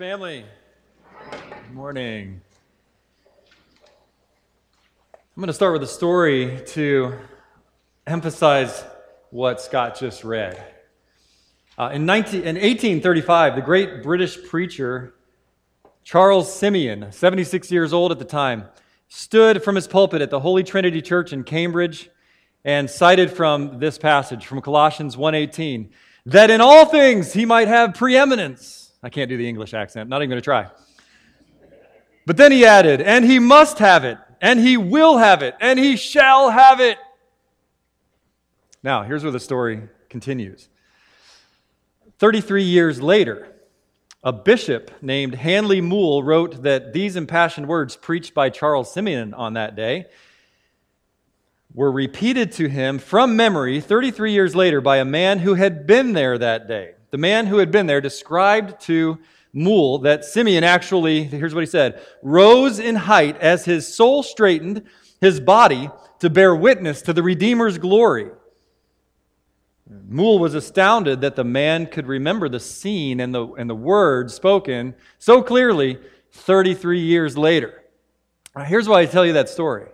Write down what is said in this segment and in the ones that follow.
Family, good morning. I'm going to start with a story to emphasize what Scott just read. Uh, in, 19, in 1835, the great British preacher Charles Simeon, 76 years old at the time, stood from his pulpit at the Holy Trinity Church in Cambridge and cited from this passage from Colossians 1:18 that in all things he might have preeminence I can't do the English accent, not even going to try. But then he added, and he must have it, and he will have it, and he shall have it. Now, here's where the story continues. 33 years later, a bishop named Handley Moule wrote that these impassioned words preached by Charles Simeon on that day were repeated to him from memory 33 years later by a man who had been there that day. The man who had been there described to Moule that Simeon actually, here's what he said, rose in height as his soul straightened his body to bear witness to the Redeemer's glory. Moule was astounded that the man could remember the scene and the, and the words spoken so clearly 33 years later. Here's why I tell you that story.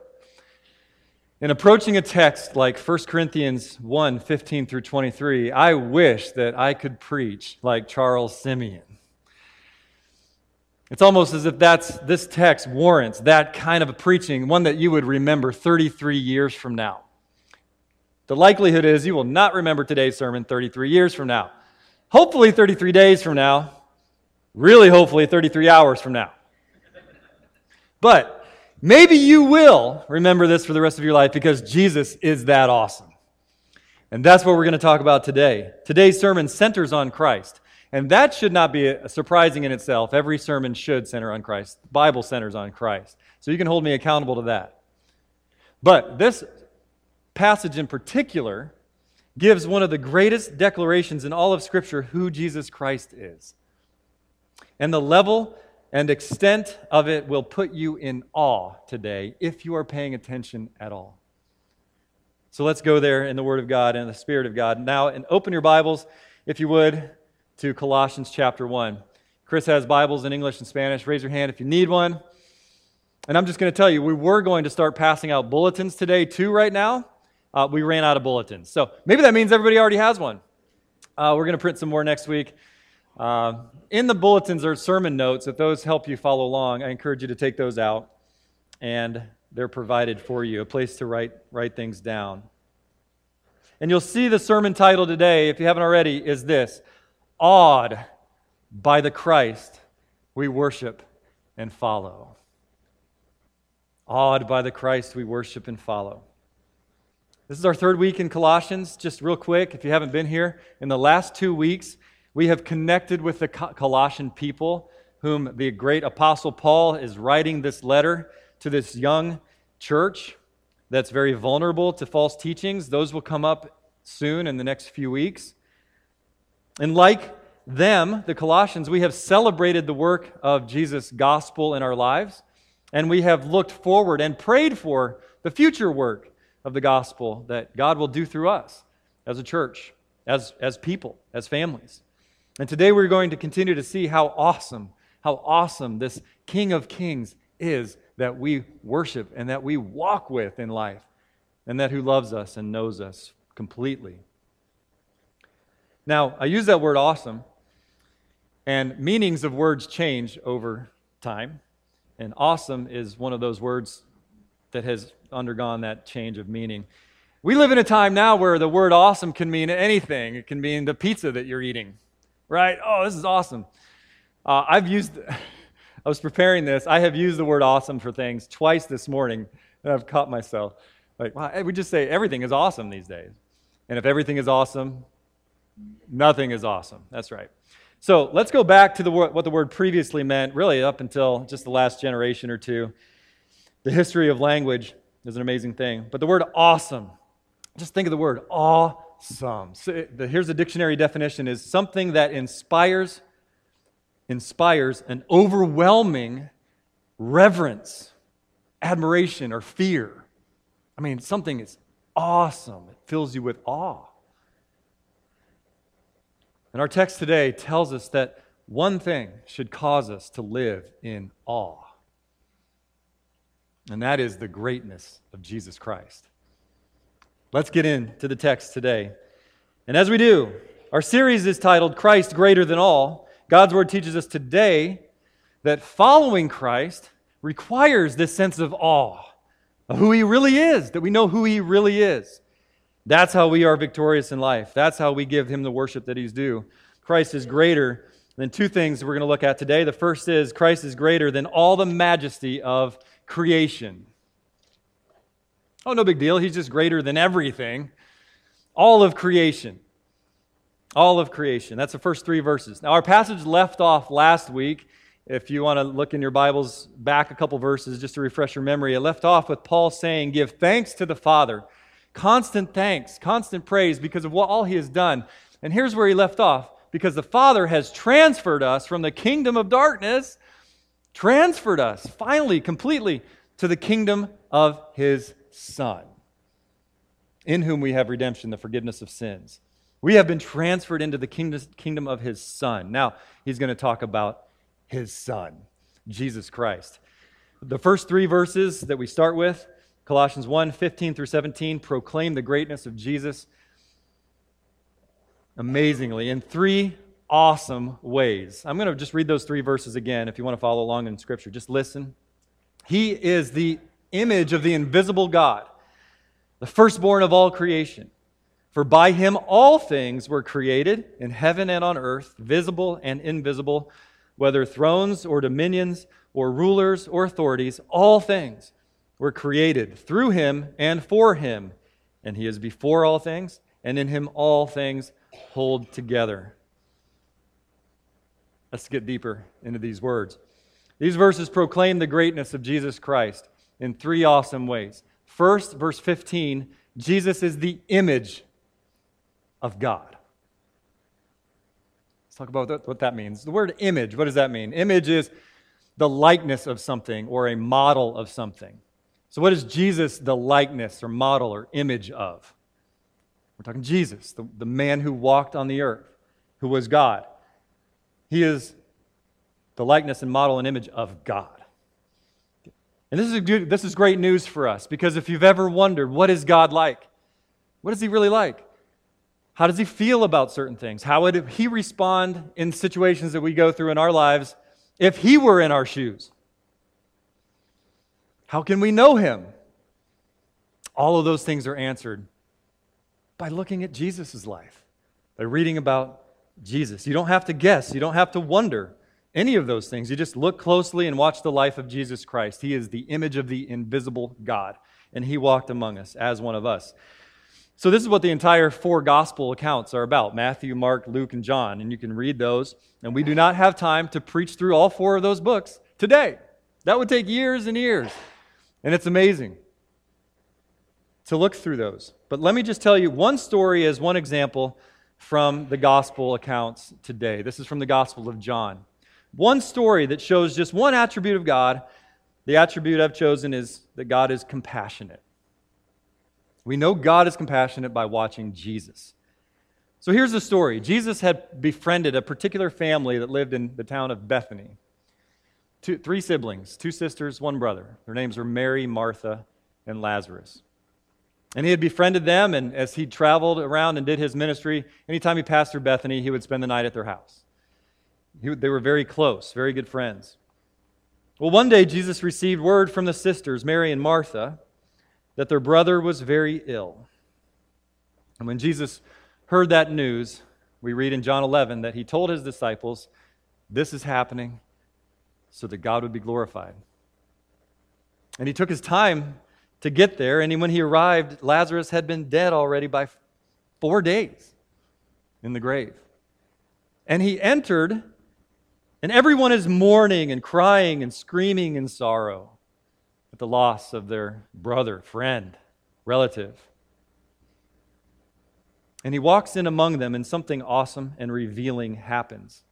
In approaching a text like 1 Corinthians 1 15 through 23, I wish that I could preach like Charles Simeon. It's almost as if that's, this text warrants that kind of a preaching, one that you would remember 33 years from now. The likelihood is you will not remember today's sermon 33 years from now. Hopefully, 33 days from now. Really, hopefully, 33 hours from now. But Maybe you will remember this for the rest of your life because Jesus is that awesome. And that's what we're going to talk about today. Today's sermon centers on Christ. And that should not be surprising in itself. Every sermon should center on Christ. The Bible centers on Christ. So you can hold me accountable to that. But this passage in particular gives one of the greatest declarations in all of Scripture who Jesus Christ is. And the level and extent of it will put you in awe today if you are paying attention at all. So let's go there in the Word of God and the Spirit of God. Now, and open your Bibles, if you would, to Colossians chapter 1. Chris has Bibles in English and Spanish. Raise your hand if you need one. And I'm just going to tell you, we were going to start passing out bulletins today, too, right now. Uh, we ran out of bulletins. So maybe that means everybody already has one. Uh, we're going to print some more next week. Uh, in the bulletins are sermon notes. If those help you follow along, I encourage you to take those out, and they're provided for you, a place to write, write things down. And you'll see the sermon title today, if you haven't already, is this Awed by the Christ we worship and follow. Awed by the Christ we worship and follow. This is our third week in Colossians. Just real quick, if you haven't been here, in the last two weeks, we have connected with the Colossian people, whom the great apostle Paul is writing this letter to this young church that's very vulnerable to false teachings. Those will come up soon in the next few weeks. And like them, the Colossians, we have celebrated the work of Jesus' gospel in our lives, and we have looked forward and prayed for the future work of the gospel that God will do through us as a church, as, as people, as families. And today we're going to continue to see how awesome, how awesome this King of Kings is that we worship and that we walk with in life, and that who loves us and knows us completely. Now, I use that word awesome, and meanings of words change over time. And awesome is one of those words that has undergone that change of meaning. We live in a time now where the word awesome can mean anything. It can mean the pizza that you're eating right? Oh, this is awesome. Uh, I've used, I was preparing this. I have used the word awesome for things twice this morning, and I've caught myself. Like, wow, we just say everything is awesome these days. And if everything is awesome, nothing is awesome. That's right. So let's go back to the, what the word previously meant, really up until just the last generation or two. The history of language is an amazing thing. But the word awesome, just think of the word awe awesome. So here's a dictionary definition is something that inspires inspires an overwhelming reverence, admiration or fear. I mean, something is awesome. It fills you with awe. And our text today tells us that one thing should cause us to live in awe, and that is the greatness of Jesus Christ. Let's get into the text today. And as we do, our series is titled Christ Greater Than All. God's Word teaches us today that following Christ requires this sense of awe of who He really is, that we know who He really is. That's how we are victorious in life. That's how we give Him the worship that He's due. Christ is greater than two things we're going to look at today. The first is Christ is greater than all the majesty of creation. Oh, no big deal. He's just greater than everything. All of creation. All of creation. That's the first three verses. Now, our passage left off last week. If you want to look in your Bibles back a couple verses just to refresh your memory, it left off with Paul saying, Give thanks to the Father. Constant thanks, constant praise because of what all he has done. And here's where he left off because the Father has transferred us from the kingdom of darkness, transferred us finally, completely to the kingdom of his Son, in whom we have redemption, the forgiveness of sins. We have been transferred into the kingdom of his Son. Now, he's going to talk about his Son, Jesus Christ. The first three verses that we start with, Colossians 1 15 through 17, proclaim the greatness of Jesus amazingly in three awesome ways. I'm going to just read those three verses again if you want to follow along in Scripture. Just listen. He is the image of the invisible God, the firstborn of all creation. For by him all things were created in heaven and on earth, visible and invisible, whether thrones or dominions or rulers or authorities, all things were created through him and for him. And he is before all things, and in him all things hold together. Let's get deeper into these words. These verses proclaim the greatness of Jesus Christ in three awesome ways. First, verse 15, Jesus is the image of God. Let's talk about what that means. The word image, what does that mean? Image is the likeness of something or a model of something. So, what is Jesus the likeness or model or image of? We're talking Jesus, the, the man who walked on the earth, who was God. He is the likeness and model and image of God. And this is, good, this is great news for us because if you've ever wondered, what is God like? What is he really like? How does he feel about certain things? How would he respond in situations that we go through in our lives if he were in our shoes? How can we know him? All of those things are answered by looking at Jesus' life, by reading about Jesus. You don't have to guess, you don't have to wonder any of those things. You just look closely and watch the life of Jesus Christ. He is the image of the invisible God, and he walked among us as one of us. So, this is what the entire four gospel accounts are about Matthew, Mark, Luke, and John. And you can read those. And we do not have time to preach through all four of those books today. That would take years and years. And it's amazing to look through those. But let me just tell you one story as one example from the gospel accounts today. This is from the Gospel of John. One story that shows just one attribute of God. The attribute I've chosen is that God is compassionate. We know God is compassionate by watching Jesus. So here's the story Jesus had befriended a particular family that lived in the town of Bethany. Two, three siblings, two sisters, one brother. Their names were Mary, Martha, and Lazarus. And he had befriended them, and as he traveled around and did his ministry, anytime he passed through Bethany, he would spend the night at their house. He, they were very close, very good friends. Well, one day Jesus received word from the sisters, Mary and Martha, that their brother was very ill. And when Jesus heard that news, we read in John 11 that he told his disciples, This is happening so that God would be glorified. And he took his time to get there. And when he arrived, Lazarus had been dead already by four days in the grave. And he entered, and everyone is mourning and crying and screaming in sorrow at the loss of their brother, friend, relative. And he walks in among them, and something awesome and revealing happens.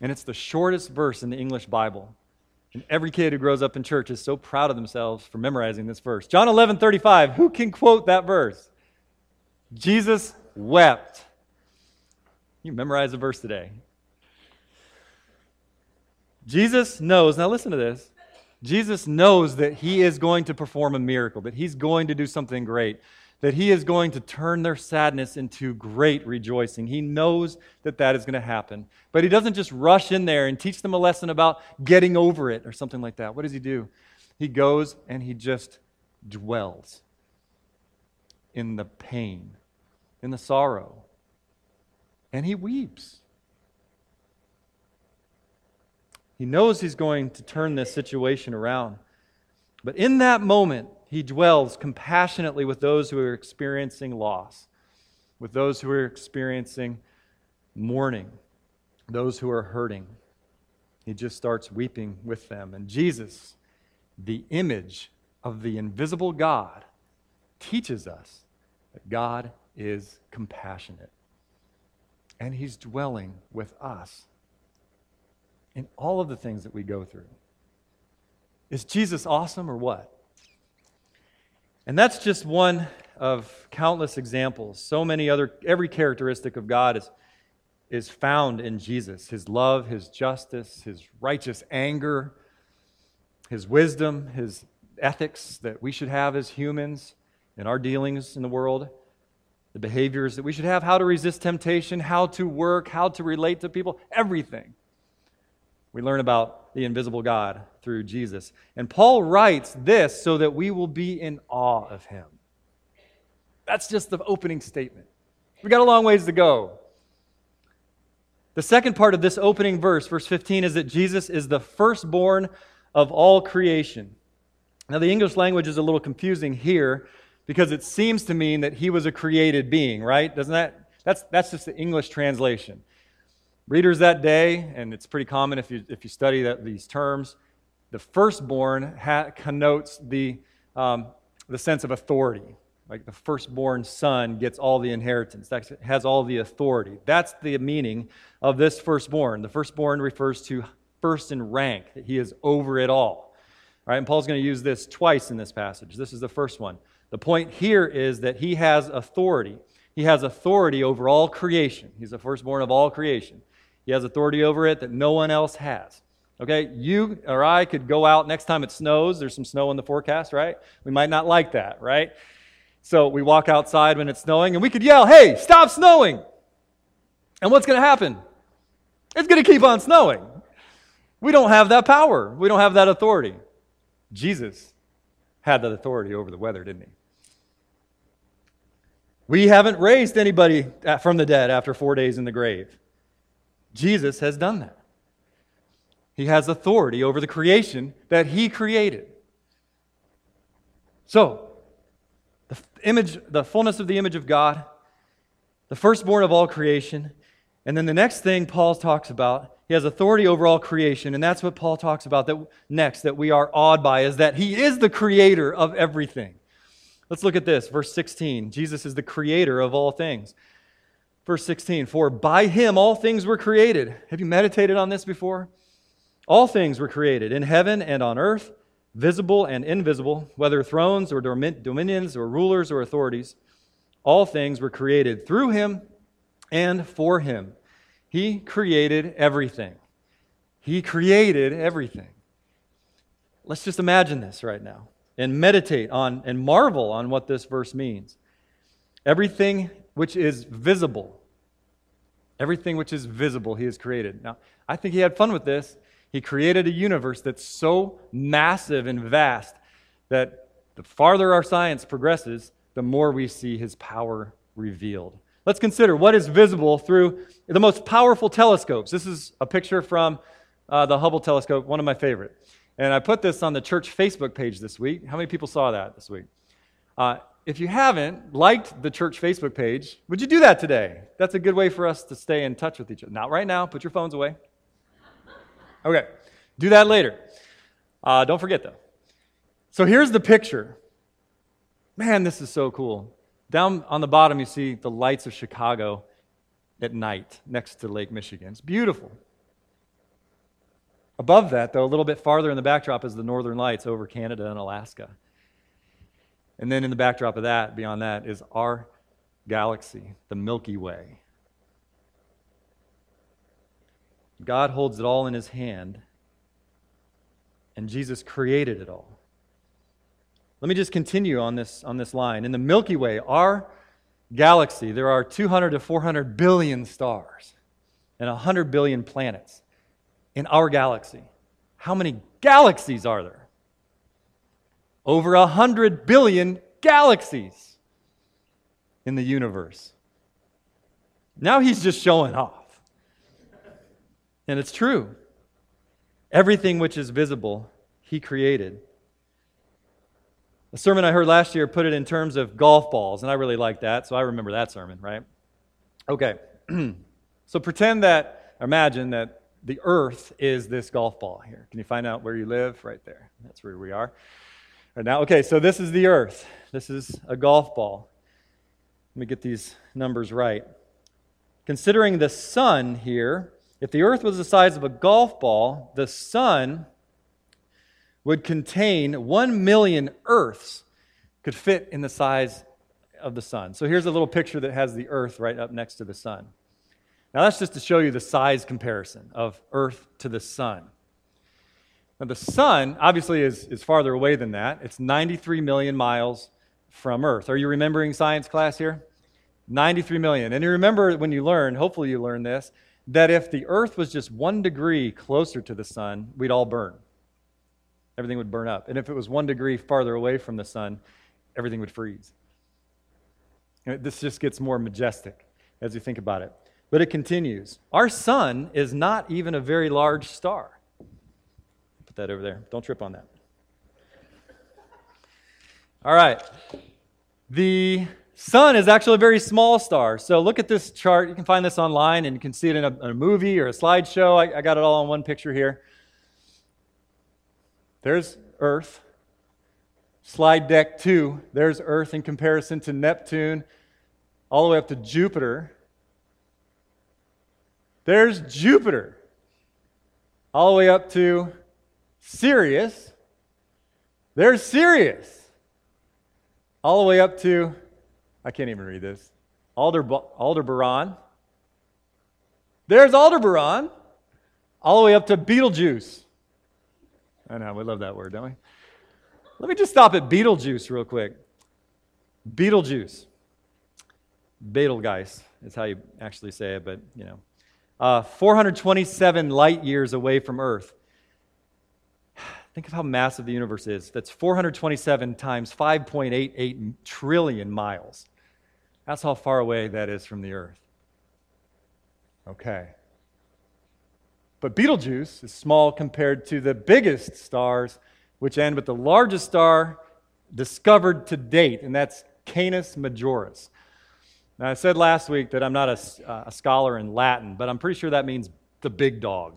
And it's the shortest verse in the English Bible. And every kid who grows up in church is so proud of themselves for memorizing this verse. John 11, 35. Who can quote that verse? Jesus wept. You memorize the verse today. Jesus knows, now listen to this. Jesus knows that he is going to perform a miracle, that he's going to do something great, that he is going to turn their sadness into great rejoicing. He knows that that is going to happen. But he doesn't just rush in there and teach them a lesson about getting over it or something like that. What does he do? He goes and he just dwells in the pain, in the sorrow, and he weeps. He knows he's going to turn this situation around. But in that moment, he dwells compassionately with those who are experiencing loss, with those who are experiencing mourning, those who are hurting. He just starts weeping with them. And Jesus, the image of the invisible God, teaches us that God is compassionate. And he's dwelling with us in all of the things that we go through. Is Jesus awesome or what? And that's just one of countless examples. So many other, every characteristic of God is, is found in Jesus his love, his justice, his righteous anger, his wisdom, his ethics that we should have as humans in our dealings in the world, the behaviors that we should have, how to resist temptation, how to work, how to relate to people, everything. We learn about the invisible God through Jesus. And Paul writes this so that we will be in awe of him. That's just the opening statement. We've got a long ways to go. The second part of this opening verse, verse 15, is that Jesus is the firstborn of all creation. Now, the English language is a little confusing here because it seems to mean that he was a created being, right? Doesn't that? That's, that's just the English translation. Readers that day, and it's pretty common if you, if you study that, these terms, the firstborn ha- connotes the, um, the sense of authority. Like the firstborn son gets all the inheritance, that has all the authority. That's the meaning of this firstborn. The firstborn refers to first in rank, that he is over it all. all right, and Paul's going to use this twice in this passage. This is the first one. The point here is that he has authority. He has authority over all creation. He's the firstborn of all creation. He has authority over it that no one else has. Okay, you or I could go out next time it snows. There's some snow in the forecast, right? We might not like that, right? So we walk outside when it's snowing and we could yell, hey, stop snowing. And what's going to happen? It's going to keep on snowing. We don't have that power, we don't have that authority. Jesus had that authority over the weather, didn't he? We haven't raised anybody from the dead after four days in the grave. Jesus has done that. He has authority over the creation that he created. So, the image, the fullness of the image of God, the firstborn of all creation, and then the next thing Paul talks about, he has authority over all creation, and that's what Paul talks about that next that we are awed by is that he is the creator of everything. Let's look at this, verse 16. Jesus is the creator of all things. Verse 16, for by him all things were created. Have you meditated on this before? All things were created in heaven and on earth, visible and invisible, whether thrones or dominions or rulers or authorities. All things were created through him and for him. He created everything. He created everything. Let's just imagine this right now and meditate on and marvel on what this verse means. Everything which is visible Everything which is visible, he has created. Now, I think he had fun with this. He created a universe that's so massive and vast that the farther our science progresses, the more we see his power revealed. Let's consider what is visible through the most powerful telescopes. This is a picture from uh, the Hubble telescope, one of my favorite. And I put this on the church Facebook page this week. How many people saw that this week? Uh, if you haven't liked the church Facebook page, would you do that today? That's a good way for us to stay in touch with each other. Not right now, put your phones away. Okay, do that later. Uh, don't forget though. So here's the picture. Man, this is so cool. Down on the bottom, you see the lights of Chicago at night next to Lake Michigan. It's beautiful. Above that, though, a little bit farther in the backdrop, is the northern lights over Canada and Alaska. And then in the backdrop of that, beyond that, is our galaxy, the Milky Way. God holds it all in his hand, and Jesus created it all. Let me just continue on this, on this line. In the Milky Way, our galaxy, there are 200 to 400 billion stars and 100 billion planets in our galaxy. How many galaxies are there? Over a 100 billion galaxies in the universe. Now he's just showing off. And it's true. Everything which is visible, he created. A sermon I heard last year put it in terms of golf balls, and I really like that, so I remember that sermon, right? Okay. so pretend that, imagine that the earth is this golf ball here. Can you find out where you live? Right there. That's where we are. Right now, okay, so this is the earth. This is a golf ball. Let me get these numbers right. Considering the sun here, if the earth was the size of a golf ball, the sun would contain 1 million earths could fit in the size of the sun. So here's a little picture that has the earth right up next to the sun. Now that's just to show you the size comparison of earth to the sun. Now the sun obviously is, is farther away than that. It's 93 million miles from earth. Are you remembering science class here? 93 million. And you remember when you learned, hopefully you learned this, that if the earth was just one degree closer to the sun, we'd all burn. Everything would burn up. And if it was one degree farther away from the sun, everything would freeze. And this just gets more majestic as you think about it. But it continues. Our sun is not even a very large star. That over there. Don't trip on that. All right. The Sun is actually a very small star. So look at this chart. You can find this online and you can see it in a, in a movie or a slideshow. I, I got it all on one picture here. There's Earth. Slide deck two, there's Earth in comparison to Neptune, all the way up to Jupiter. There's Jupiter, all the way up to Sirius. There's Sirius. all the way up to I can't even read this. Alder, Aldebaran. There's Aldebaran, all the way up to Betelgeuse. I know, we love that word, don't we? Let me just stop at Betelgeuse real quick. Betelgeuse. Betelgeuse is how you actually say it, but you know. Uh, 427 light years away from Earth. Think of how massive the universe is. That's 427 times 5.88 trillion miles. That's how far away that is from the earth. Okay. But Betelgeuse is small compared to the biggest stars, which end with the largest star discovered to date, and that's Canis Majoris. Now, I said last week that I'm not a, uh, a scholar in Latin, but I'm pretty sure that means the big dog.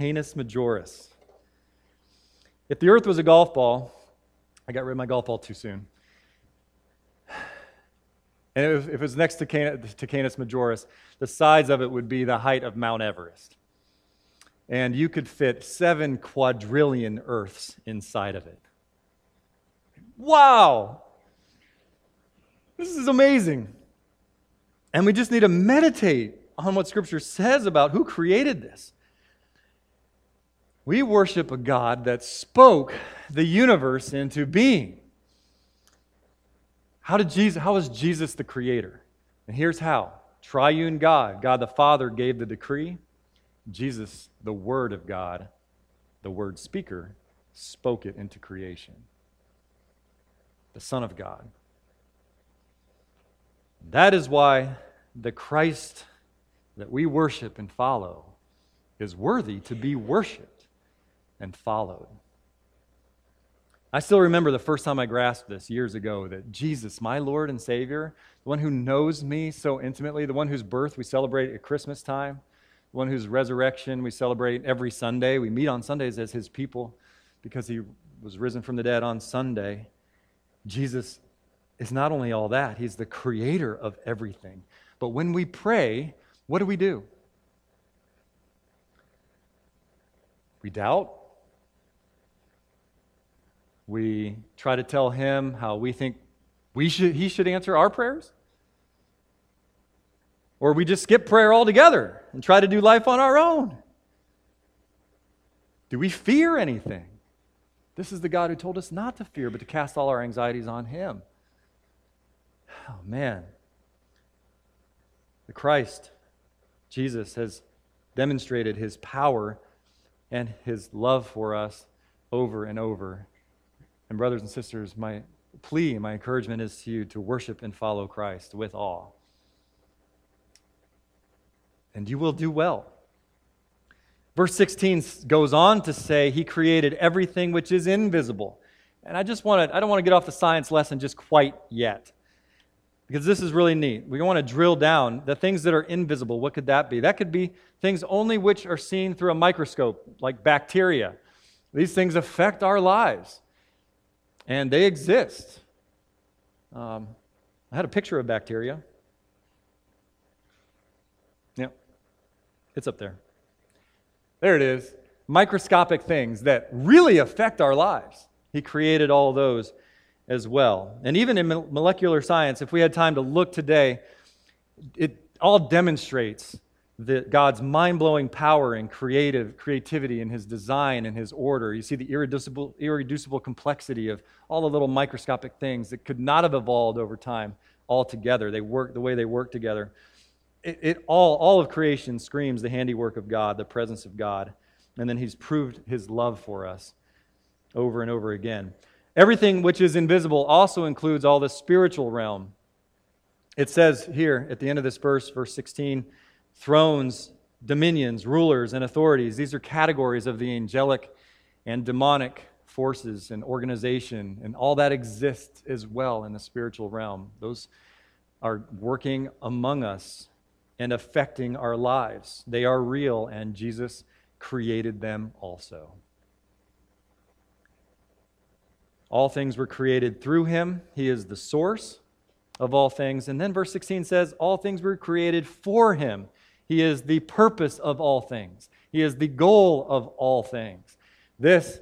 Canis Majoris. If the earth was a golf ball, I got rid of my golf ball too soon. And if, if it was next to, Can- to Canis Majoris, the size of it would be the height of Mount Everest. And you could fit seven quadrillion Earths inside of it. Wow! This is amazing. And we just need to meditate on what Scripture says about who created this. We worship a God that spoke the universe into being. How did Jesus how was Jesus the creator? And here's how. Triune God, God the Father gave the decree. Jesus, the word of God, the word speaker, spoke it into creation. The Son of God. That is why the Christ that we worship and follow is worthy to be worshiped and followed. I still remember the first time I grasped this years ago that Jesus, my Lord and Savior, the one who knows me so intimately, the one whose birth we celebrate at Christmas time, the one whose resurrection we celebrate every Sunday. We meet on Sundays as his people because he was risen from the dead on Sunday. Jesus is not only all that, he's the creator of everything. But when we pray, what do we do? We doubt. We try to tell him how we think we should, he should answer our prayers. Or we just skip prayer altogether and try to do life on our own. Do we fear anything? This is the God who told us not to fear, but to cast all our anxieties on Him. Oh, man. The Christ, Jesus, has demonstrated His power and His love for us over and over. And, brothers and sisters, my plea, my encouragement is to you to worship and follow Christ with awe. And you will do well. Verse 16 goes on to say, He created everything which is invisible. And I just want to, I don't want to get off the science lesson just quite yet. Because this is really neat. We want to drill down the things that are invisible. What could that be? That could be things only which are seen through a microscope, like bacteria. These things affect our lives, and they exist. Um, I had a picture of bacteria. Yeah, it's up there. There it is. Microscopic things that really affect our lives. He created all those as well. And even in molecular science, if we had time to look today, it all demonstrates the, God's mind blowing power and creative creativity in His design and His order. You see the irreducible, irreducible complexity of all the little microscopic things that could not have evolved over time all together. They work the way they work together it, it, all, all of creation screams the handiwork of God, the presence of God. And then he's proved his love for us over and over again. Everything which is invisible also includes all the spiritual realm. It says here at the end of this verse, verse 16, thrones, dominions, rulers, and authorities. These are categories of the angelic and demonic forces and organization, and all that exists as well in the spiritual realm. Those are working among us and affecting our lives. They are real, and Jesus created them also. All things were created through him. He is the source of all things. And then verse 16 says, All things were created for him. He is the purpose of all things, He is the goal of all things. This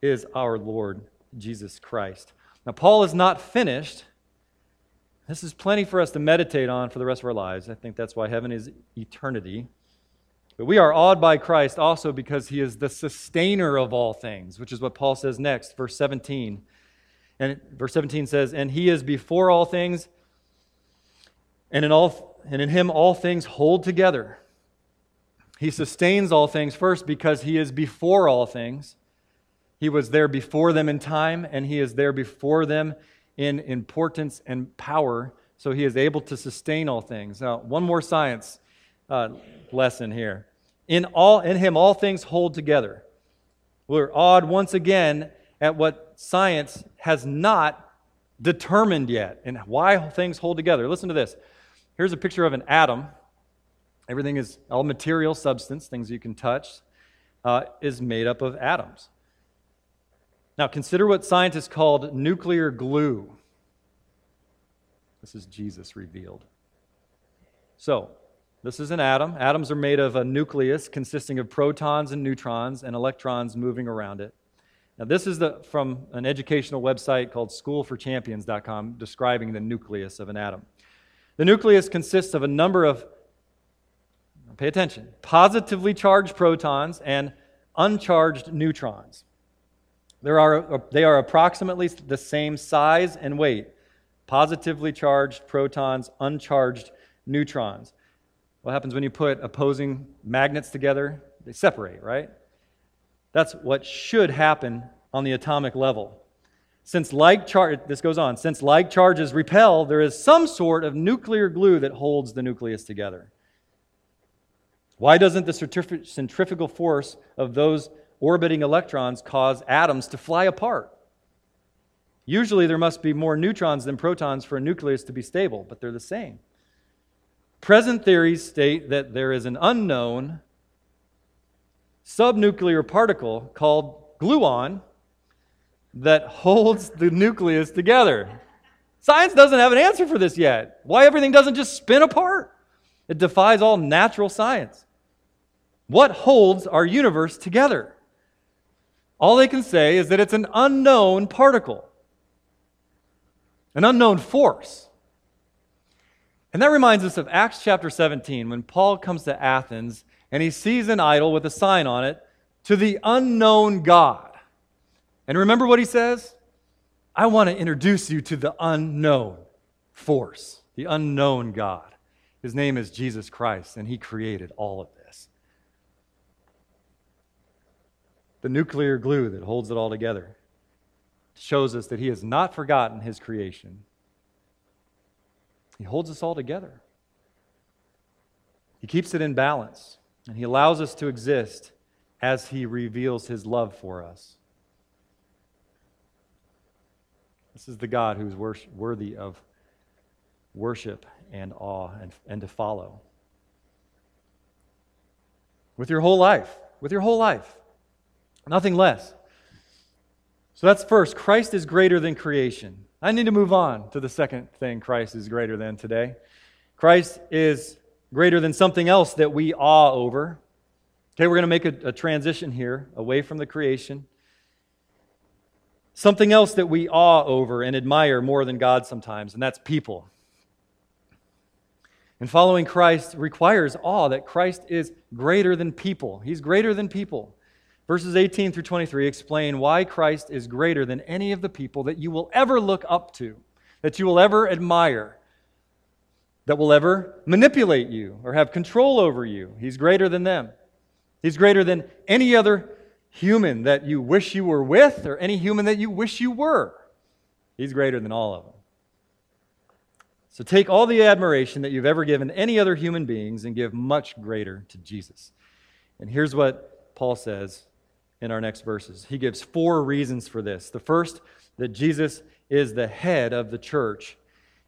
is our Lord Jesus Christ. Now, Paul is not finished this is plenty for us to meditate on for the rest of our lives. I think that's why heaven is eternity. But we are awed by Christ also because he is the sustainer of all things, which is what Paul says next, verse 17. And verse 17 says, And he is before all things, and in, all, and in him all things hold together. He sustains all things first because he is before all things. He was there before them in time, and he is there before them in importance and power, so he is able to sustain all things. Now, one more science uh, lesson here. In, all, in him, all things hold together. We're awed once again at what science has not determined yet and why things hold together. Listen to this. Here's a picture of an atom. Everything is all material substance, things you can touch, uh, is made up of atoms. Now, consider what scientists called nuclear glue. This is Jesus revealed. So, this is an atom. Atoms are made of a nucleus consisting of protons and neutrons and electrons moving around it. Now, this is the, from an educational website called schoolforchampions.com describing the nucleus of an atom. The nucleus consists of a number of, pay attention, positively charged protons and uncharged neutrons. There are, they are approximately the same size and weight positively charged protons, uncharged neutrons. What happens when you put opposing magnets together? They separate, right? That's what should happen on the atomic level. Since like charge, this goes on, since like charges repel, there is some sort of nuclear glue that holds the nucleus together. Why doesn't the centrifugal force of those orbiting electrons cause atoms to fly apart. Usually, there must be more neutrons than protons for a nucleus to be stable, but they're the same. Present theories state that there is an unknown subnuclear particle called gluon that holds the nucleus together. Science doesn't have an answer for this yet. Why everything doesn't just spin apart? It defies all natural science. What holds our universe together? All they can say is that it's an unknown particle, an unknown force. And that reminds us of Acts chapter 17 when Paul comes to Athens and he sees an idol with a sign on it to the unknown God. And remember what he says? I want to introduce you to the unknown force, the unknown God. His name is Jesus Christ, and he created all of this. The nuclear glue that holds it all together shows us that he has not forgotten his creation. He holds us all together. He keeps it in balance, and he allows us to exist as he reveals his love for us. This is the God who's worthy of worship and awe and, and to follow. With your whole life, with your whole life, nothing less. So that's first. Christ is greater than creation. I need to move on to the second thing Christ is greater than today. Christ is greater than something else that we awe over. Okay, we're going to make a, a transition here away from the creation. Something else that we awe over and admire more than God sometimes, and that's people. And following Christ requires awe that Christ is greater than people. He's greater than people. Verses 18 through 23 explain why Christ is greater than any of the people that you will ever look up to, that you will ever admire, that will ever manipulate you or have control over you. He's greater than them. He's greater than any other human that you wish you were with or any human that you wish you were. He's greater than all of them. So take all the admiration that you've ever given any other human beings and give much greater to Jesus. And here's what Paul says in our next verses. He gives four reasons for this. The first, that Jesus is the head of the church.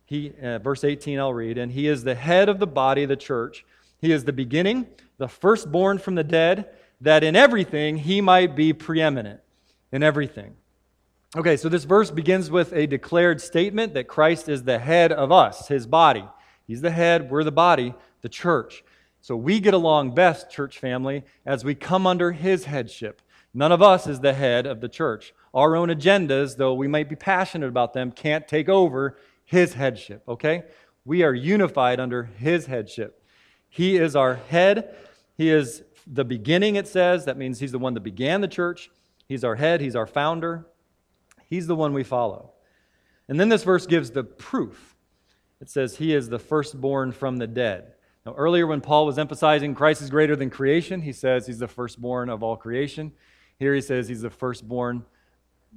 He, uh, verse 18, I'll read, and he is the head of the body, of the church. He is the beginning, the firstborn from the dead, that in everything he might be preeminent. In everything. Okay, so this verse begins with a declared statement that Christ is the head of us, his body. He's the head, we're the body, the church. So we get along best, church family, as we come under his headship. None of us is the head of the church. Our own agendas, though we might be passionate about them, can't take over his headship, okay? We are unified under his headship. He is our head. He is the beginning, it says. That means he's the one that began the church. He's our head, he's our founder. He's the one we follow. And then this verse gives the proof. It says, He is the firstborn from the dead. Now, earlier when Paul was emphasizing Christ is greater than creation, he says he's the firstborn of all creation. Here he says he's the firstborn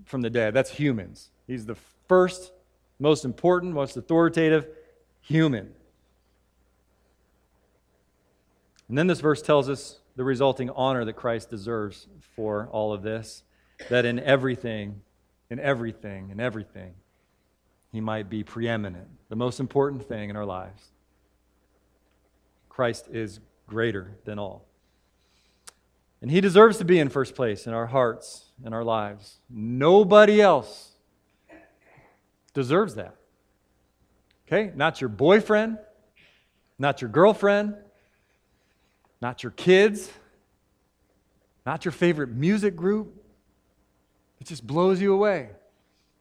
from the dead. That's humans. He's the first, most important, most authoritative human. And then this verse tells us the resulting honor that Christ deserves for all of this that in everything in everything, in everything, he might be preeminent, the most important thing in our lives. Christ is greater than all. And he deserves to be in first place in our hearts and our lives. Nobody else deserves that. Okay? Not your boyfriend, not your girlfriend, not your kids, not your favorite music group, it just blows you away.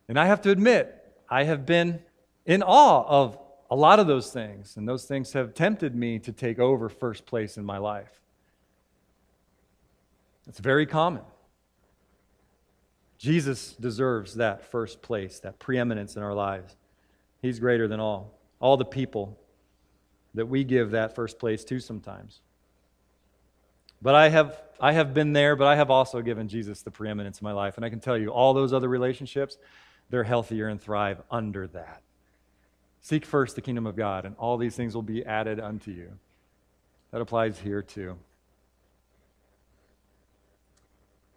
And I have to admit, I have been in awe of a lot of those things, and those things have tempted me to take over first place in my life. It's very common. Jesus deserves that first place, that preeminence in our lives. He's greater than all. All the people that we give that first place to sometimes. But I have, I have been there, but I have also given Jesus the preeminence in my life. And I can tell you, all those other relationships, they're healthier and thrive under that. Seek first the kingdom of God, and all these things will be added unto you. That applies here too.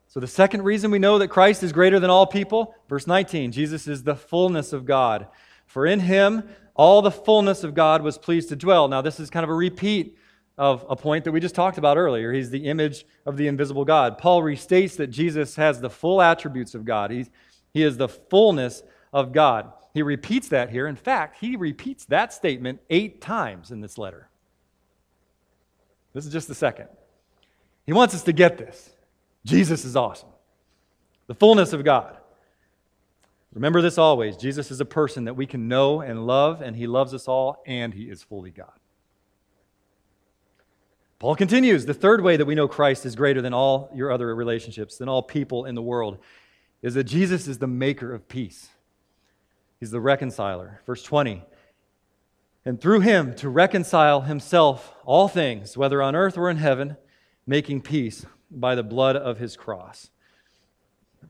So, the second reason we know that Christ is greater than all people, verse 19, Jesus is the fullness of God. For in him all the fullness of God was pleased to dwell. Now, this is kind of a repeat of a point that we just talked about earlier. He's the image of the invisible God. Paul restates that Jesus has the full attributes of God, He's, he is the fullness of God. He repeats that here. In fact, he repeats that statement eight times in this letter. This is just the second. He wants us to get this. Jesus is awesome. The fullness of God. Remember this always Jesus is a person that we can know and love, and he loves us all, and he is fully God. Paul continues the third way that we know Christ is greater than all your other relationships, than all people in the world, is that Jesus is the maker of peace. He's the reconciler. Verse 20. And through him to reconcile himself all things, whether on earth or in heaven, making peace by the blood of his cross.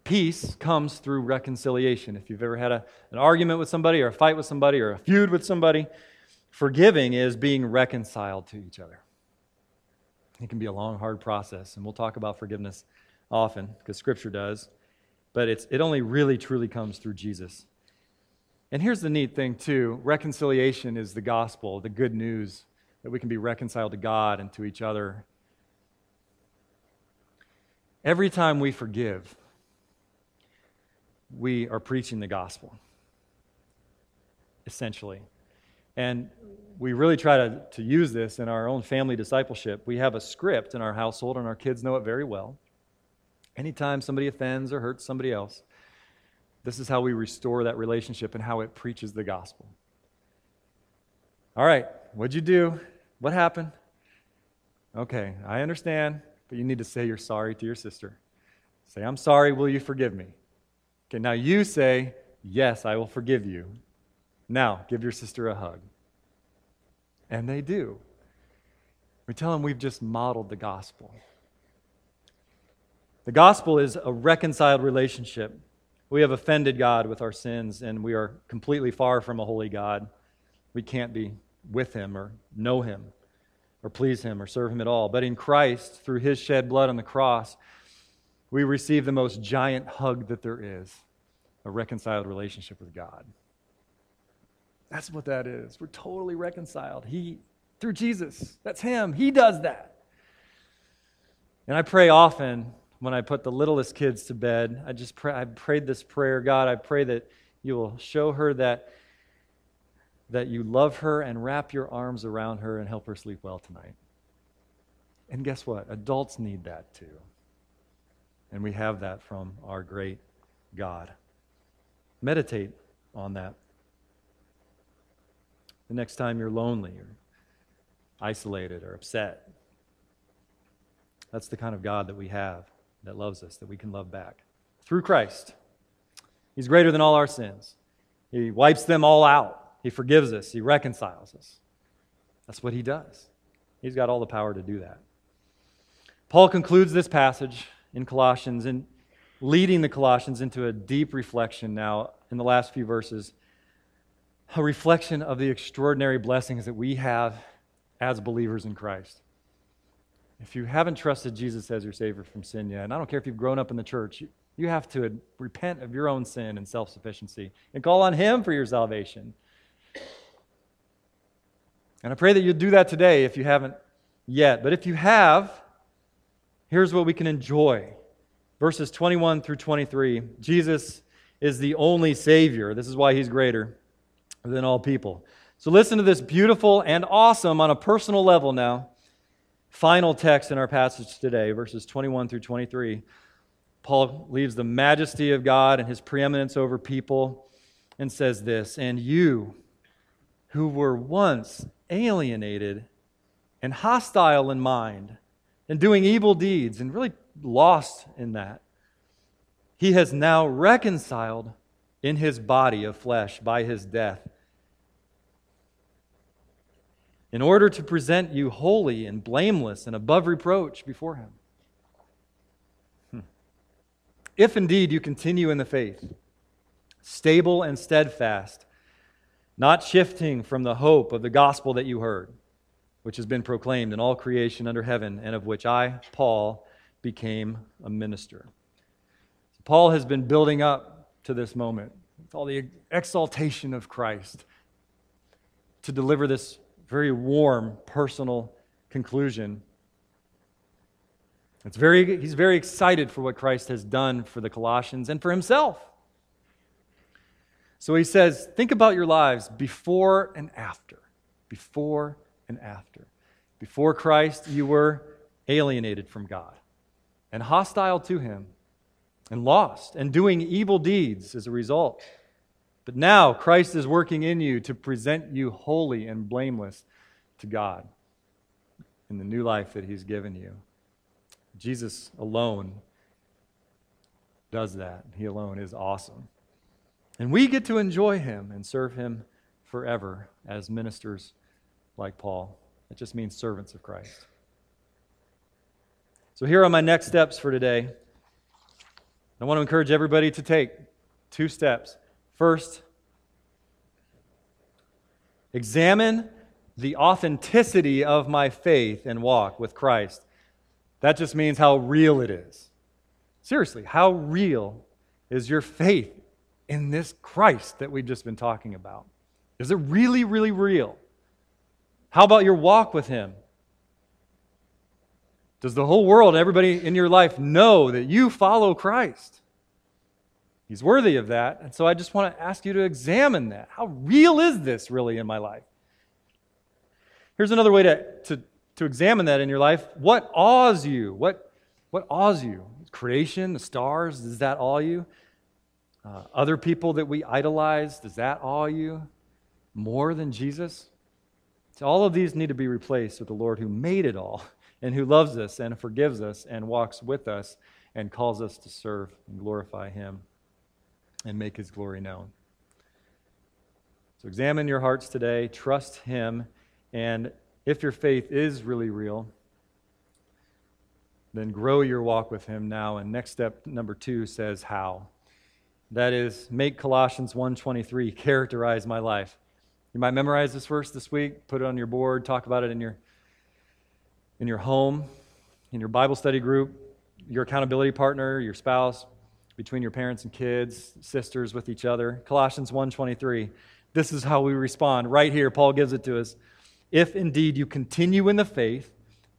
Peace comes through reconciliation. If you've ever had a, an argument with somebody, or a fight with somebody, or a feud with somebody, forgiving is being reconciled to each other. It can be a long, hard process, and we'll talk about forgiveness often because Scripture does, but it's, it only really, truly comes through Jesus. And here's the neat thing, too reconciliation is the gospel, the good news that we can be reconciled to God and to each other. Every time we forgive, we are preaching the gospel, essentially. And we really try to, to use this in our own family discipleship. We have a script in our household, and our kids know it very well. Anytime somebody offends or hurts somebody else, this is how we restore that relationship and how it preaches the gospel. All right, what'd you do? What happened? Okay, I understand, but you need to say you're sorry to your sister. Say, I'm sorry, will you forgive me? Okay, now you say, Yes, I will forgive you. Now, give your sister a hug. And they do. We tell them we've just modeled the gospel. The gospel is a reconciled relationship. We have offended God with our sins, and we are completely far from a holy God. We can't be with Him or know Him or please Him or serve Him at all. But in Christ, through His shed blood on the cross, we receive the most giant hug that there is a reconciled relationship with God. That's what that is. We're totally reconciled. He, through Jesus, that's Him. He does that. And I pray often when I put the littlest kids to bed. I just pray, I prayed this prayer God, I pray that you will show her that, that you love her and wrap your arms around her and help her sleep well tonight. And guess what? Adults need that too. And we have that from our great God. Meditate on that the next time you're lonely or isolated or upset. That's the kind of God that we have that loves us, that we can love back. Through Christ. He's greater than all our sins. He wipes them all out. He forgives us. He reconciles us. That's what he does. He's got all the power to do that. Paul concludes this passage in Colossians and leading the Colossians into a deep reflection now in the last few verses a reflection of the extraordinary blessings that we have as believers in Christ. If you haven't trusted Jesus as your Savior from sin yet, and I don't care if you've grown up in the church, you have to repent of your own sin and self sufficiency and call on Him for your salvation. And I pray that you'll do that today if you haven't yet. But if you have, here's what we can enjoy. Verses 21 through 23 Jesus is the only Savior. This is why He's greater than all people. So listen to this beautiful and awesome on a personal level now. Final text in our passage today, verses 21 through 23. Paul leaves the majesty of God and his preeminence over people and says this And you, who were once alienated and hostile in mind and doing evil deeds and really lost in that, he has now reconciled in his body of flesh by his death in order to present you holy and blameless and above reproach before Him. Hmm. If indeed you continue in the faith, stable and steadfast, not shifting from the hope of the gospel that you heard, which has been proclaimed in all creation under heaven, and of which I, Paul, became a minister. Paul has been building up to this moment with all the exaltation of Christ to deliver this very warm, personal conclusion. It's very, he's very excited for what Christ has done for the Colossians and for himself. So he says, Think about your lives before and after. Before and after. Before Christ, you were alienated from God and hostile to him and lost and doing evil deeds as a result. But now Christ is working in you to present you holy and blameless to God. in the new life that He's given you. Jesus alone does that. He alone is awesome. And we get to enjoy Him and serve Him forever as ministers like Paul. It just means servants of Christ. So, here are my next steps for today. I want to encourage everybody to take two steps. First, examine the authenticity of my faith and walk with Christ. That just means how real it is. Seriously, how real is your faith in this Christ that we've just been talking about? Is it really, really real? How about your walk with Him? Does the whole world, everybody in your life, know that you follow Christ? He's worthy of that. And so I just want to ask you to examine that. How real is this really in my life? Here's another way to, to, to examine that in your life. What awes you? What, what awes you? Creation, the stars, does that awe you? Uh, other people that we idolize, does that awe you more than Jesus? So all of these need to be replaced with the Lord who made it all and who loves us and forgives us and walks with us and calls us to serve and glorify Him and make His glory known. So examine your hearts today, trust Him and if your faith is really real, then grow your walk with him now. And next step number 2 says how. That is make Colossians 1:23 characterize my life. You might memorize this verse this week, put it on your board, talk about it in your in your home, in your Bible study group, your accountability partner, your spouse, between your parents and kids, sisters with each other. Colossians 1:23. This is how we respond. Right here Paul gives it to us if indeed you continue in the faith,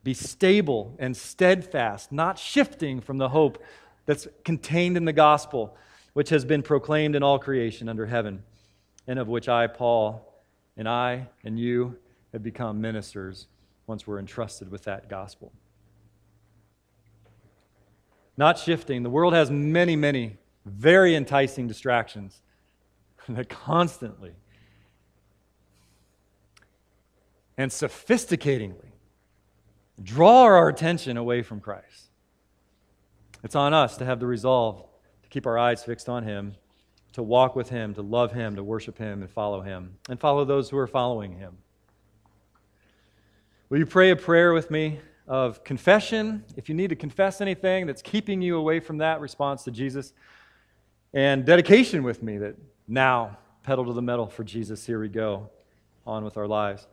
be stable and steadfast, not shifting from the hope that's contained in the gospel, which has been proclaimed in all creation under heaven, and of which I, Paul, and I and you have become ministers once we're entrusted with that gospel. Not shifting. The world has many, many very enticing distractions that constantly and sophisticatingly draw our attention away from Christ. It's on us to have the resolve to keep our eyes fixed on Him, to walk with Him, to love Him, to worship Him, and follow Him, and follow those who are following Him. Will you pray a prayer with me of confession? If you need to confess anything that's keeping you away from that response to Jesus, and dedication with me that now, pedal to the metal for Jesus, here we go, on with our lives.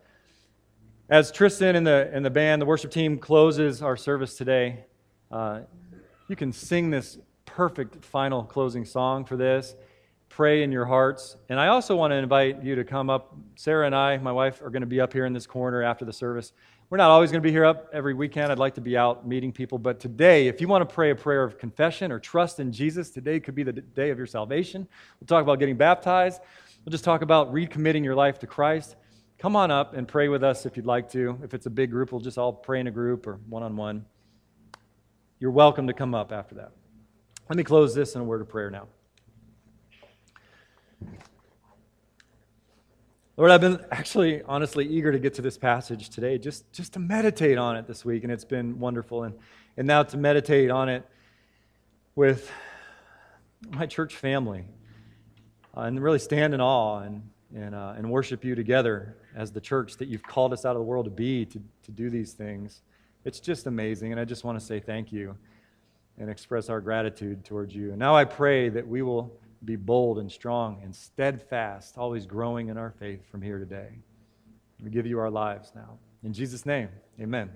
As Tristan and the, and the band, the worship team closes our service today, uh, you can sing this perfect final closing song for this. Pray in your hearts. And I also want to invite you to come up. Sarah and I, my wife, are going to be up here in this corner after the service. We're not always going to be here up every weekend. I'd like to be out meeting people. But today, if you want to pray a prayer of confession or trust in Jesus, today could be the day of your salvation. We'll talk about getting baptized. We'll just talk about recommitting your life to Christ come on up and pray with us if you'd like to. If it's a big group, we'll just all pray in a group or one on one. You're welcome to come up after that. Let me close this in a word of prayer now. Lord, I've been actually, honestly, eager to get to this passage today, just, just to meditate on it this week, and it's been wonderful. And, and now to meditate on it with my church family uh, and really stand in awe and, and, uh, and worship you together as the church that you've called us out of the world to be, to, to do these things. It's just amazing. And I just want to say thank you and express our gratitude towards you. And now I pray that we will be bold and strong and steadfast, always growing in our faith from here today. We give you our lives now. In Jesus' name, amen.